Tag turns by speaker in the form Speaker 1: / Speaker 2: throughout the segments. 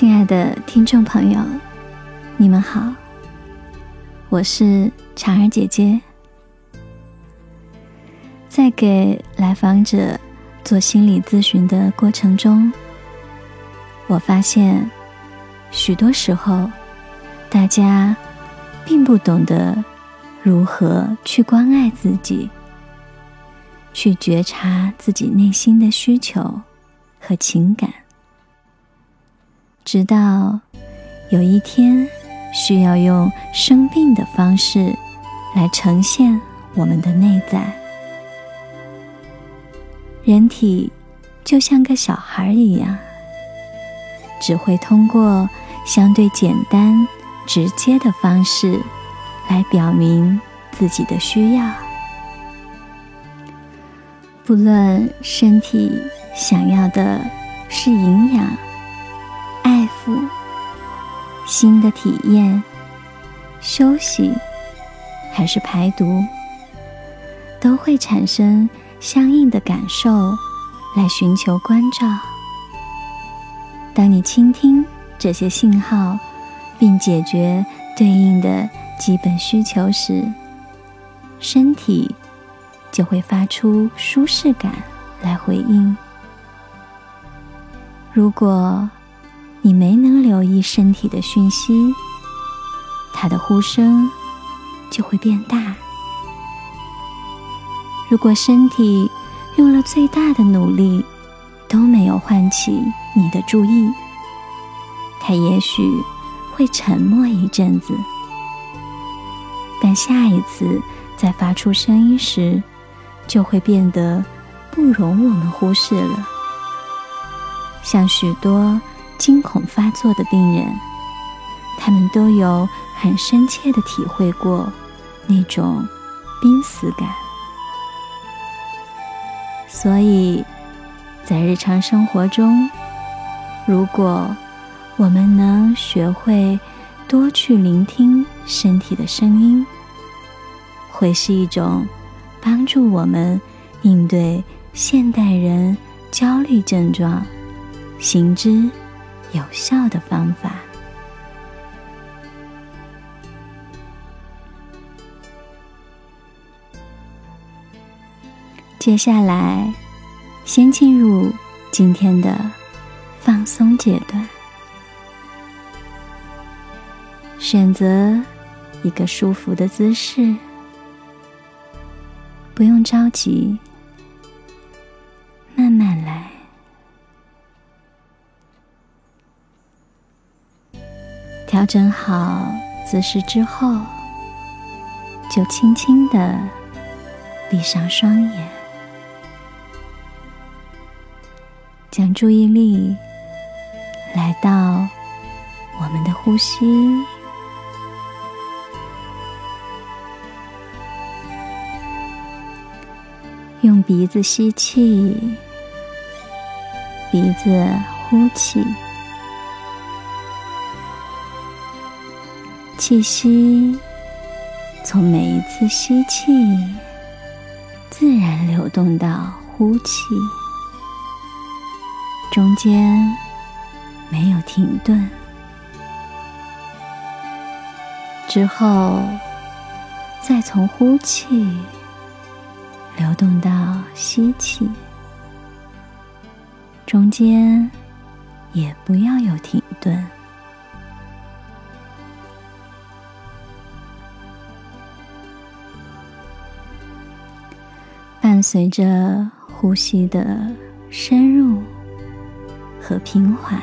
Speaker 1: 亲爱的听众朋友，你们好，我是婵儿姐姐。在给来访者做心理咨询的过程中，我发现许多时候，大家并不懂得如何去关爱自己，去觉察自己内心的需求和情感。直到有一天，需要用生病的方式来呈现我们的内在。人体就像个小孩一样，只会通过相对简单、直接的方式来表明自己的需要。不论身体想要的是营养。新的体验、休息，还是排毒，都会产生相应的感受，来寻求关照。当你倾听这些信号，并解决对应的基本需求时，身体就会发出舒适感来回应。如果你没能留意身体的讯息，它的呼声就会变大。如果身体用了最大的努力都没有唤起你的注意，它也许会沉默一阵子，但下一次再发出声音时，就会变得不容我们忽视了。像许多。惊恐发作的病人，他们都有很深切的体会过那种濒死感。所以，在日常生活中，如果我们能学会多去聆听身体的声音，会是一种帮助我们应对现代人焦虑症状行之。有效的方法。接下来，先进入今天的放松阶段，选择一个舒服的姿势，不用着急，整好姿势之后，就轻轻的闭上双眼，将注意力来到我们的呼吸，用鼻子吸气，鼻子呼气。气息从每一次吸气自然流动到呼气，中间没有停顿。之后再从呼气流动到吸气，中间也不要有停顿。随着呼吸的深入和平缓，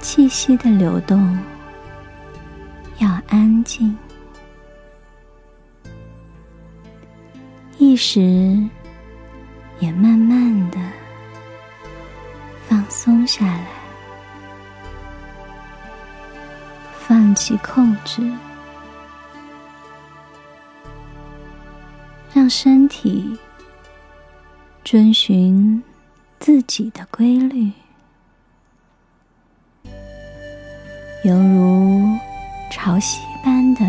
Speaker 1: 气息的流动要安静，意识也慢慢的放松下来，放弃控制。让身体遵循自己的规律，犹如潮汐般的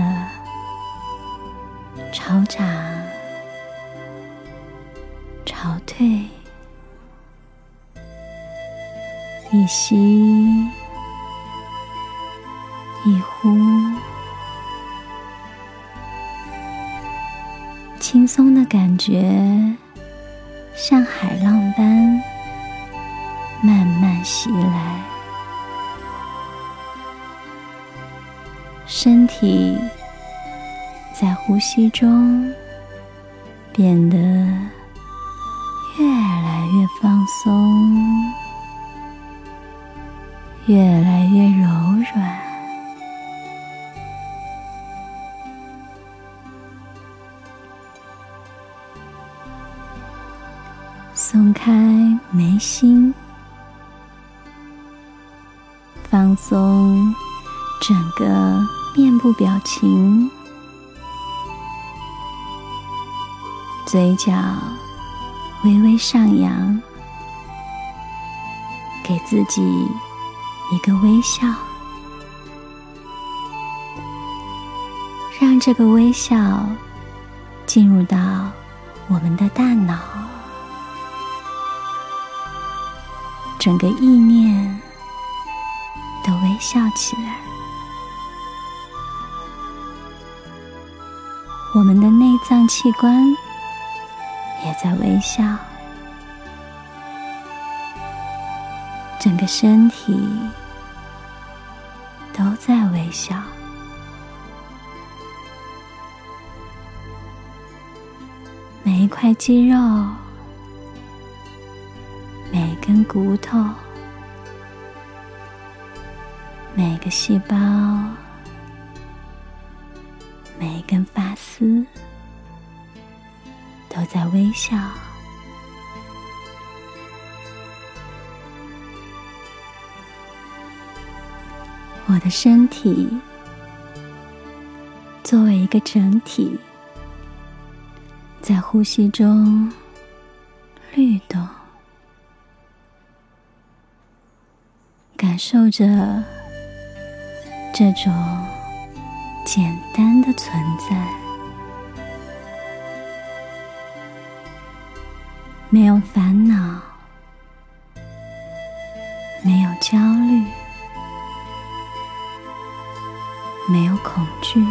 Speaker 1: 潮涨、潮退，一吸一呼，轻松的感觉像海浪般慢慢袭来，身体在呼吸中变得越来越放松。越来越柔软，开眉心，放松整个面部表情，嘴角微微上扬，给自己。一个微笑，让这个微笑进入到我们的大脑，整个意念都微笑起来，我们的内脏器官也在微笑。整个身体都在微笑，每一块肌肉、根骨头、每个细胞、每根发丝都在微笑。我的身体作为一个整体，在呼吸中律动，感受着这种简单的存在，没有烦恼，没有焦虑。没有恐惧，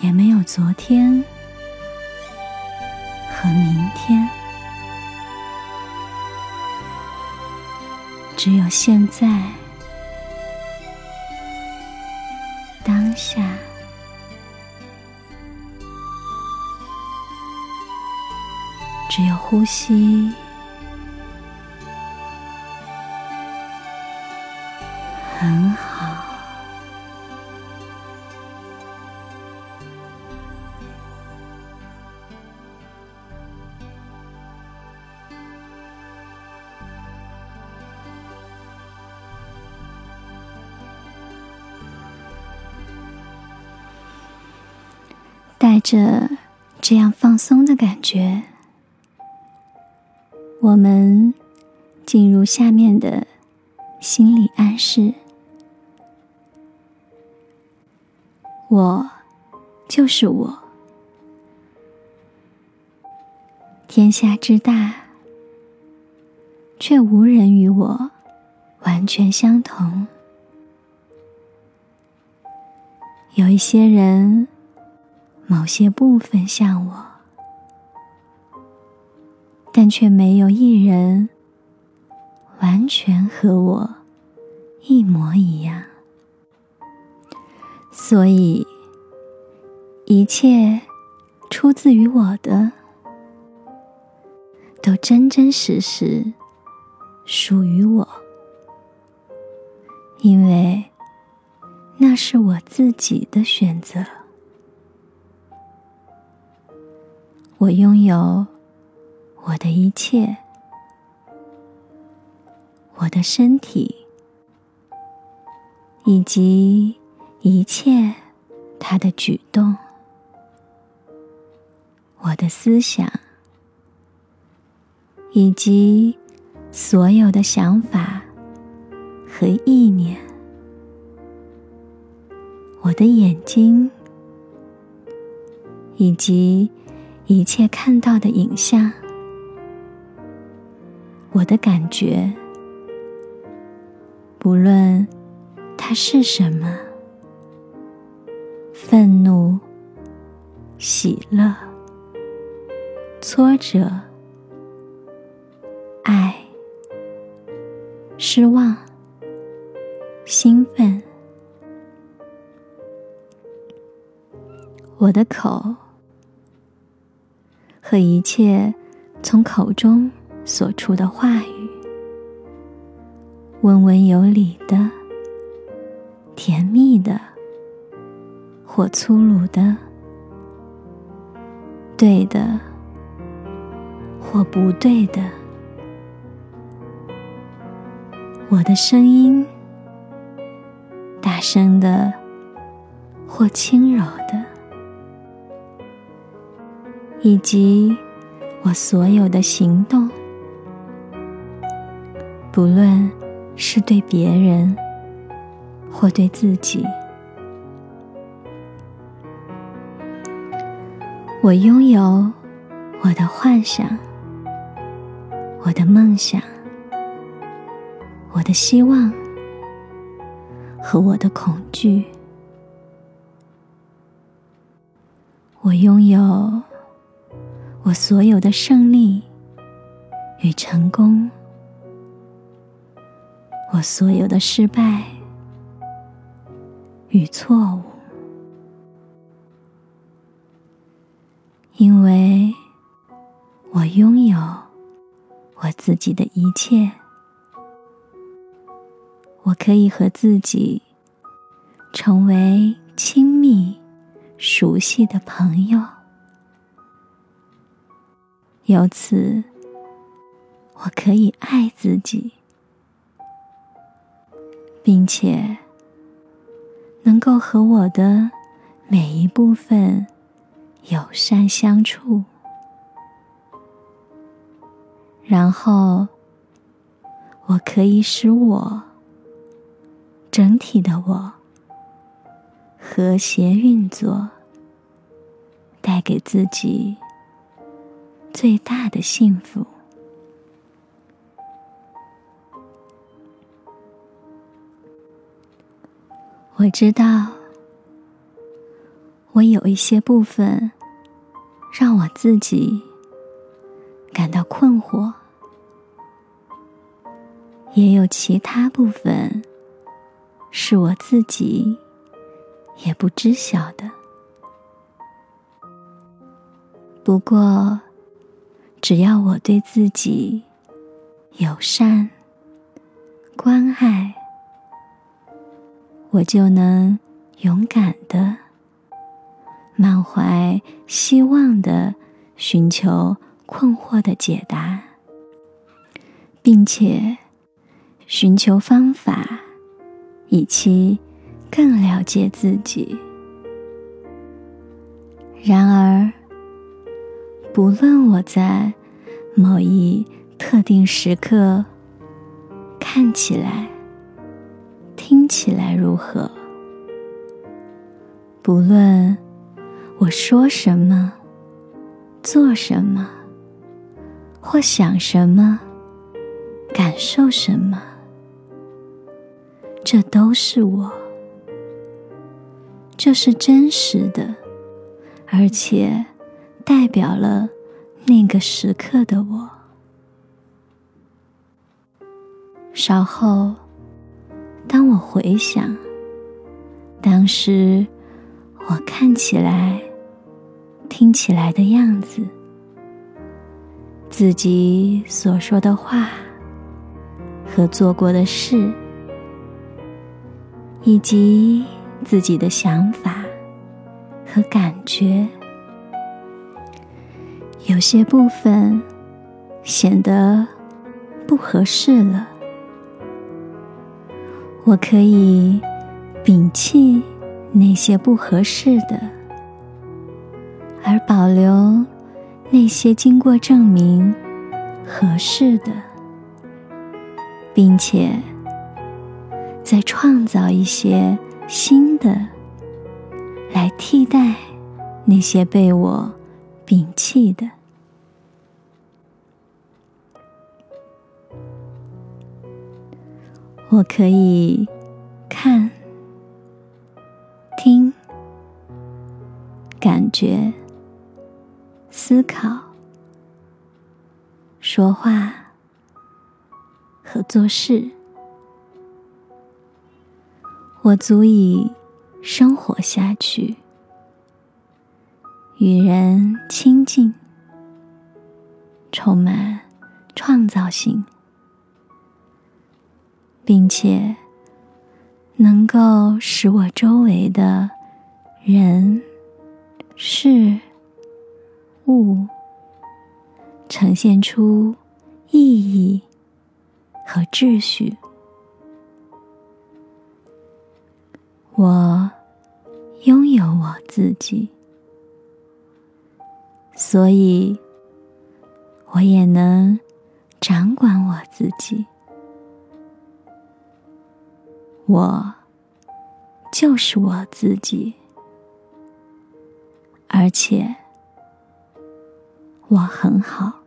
Speaker 1: 也没有昨天现在，当下，只有呼吸。带着这样放松的感觉，我们进入下面的心理暗示。我就是我，天下之大，却无人与我完全相同。有一些人，某些部分像我，但却没有一人完全和我一模一样。所以，一切出自于我的，都真真实实属于我，因为那是我自己的选择。我拥有我的一切，我的身体，以及。一切，他的举动，我的思想，以及所有的想法和意念，我的眼睛，以及一切看到的影像，我的感觉，不论它是什么，愤怒、喜乐、挫折、爱、失望、兴奋，我的口和一切从口中。所出的话语，温文有礼的、甜蜜的，或粗鲁的，对的，或不对的。我的声音，大声的，或轻柔的，以及我所有的行动。不论是对别人或对自己，我拥有我的幻想、我的梦想、我的希望和我的恐惧。我拥有我所有的胜利与成功。我所有的失败与错误，因为我拥有我自己的一切，我可以和自己成为亲密、熟悉的朋友，由此，我可以爱自己。并且能够和我的每一部分友善相处，然后我可以使我整体的我和谐运作，带给自己最大的幸福。我知道，我有一些部分让我自己感到困惑，也有其他部分是我自己也不知晓的。不过，只要我对自己友善、关爱。我就能勇敢的、满怀希望的寻求困惑的解答，并且寻求方法，以期更了解自己。然而，不论我在某一特定时刻看起来，听起来如何？不论我说什么、做什么，或想什么、感受什么，这都是我，这是真实的，而且代表了那个时刻的我。稍后。当我回想当时我看起来、听起来的样子，自己所说的话和做过的事，以及自己的想法和感觉，有些部分显得不合适了。我可以摒弃那些不合适的，而保留那些经过证明合适的，并且再创造一些新的来替代那些被我摒弃的。我可以看、听、感觉、思考、说话和做事。我足以生活下去，与人亲近，充满创造性，并且能够使我周围的人、事、物呈现出意义和秩序。我拥有我自己，所以我也能掌管我自己。我就是我自己，而且我很好。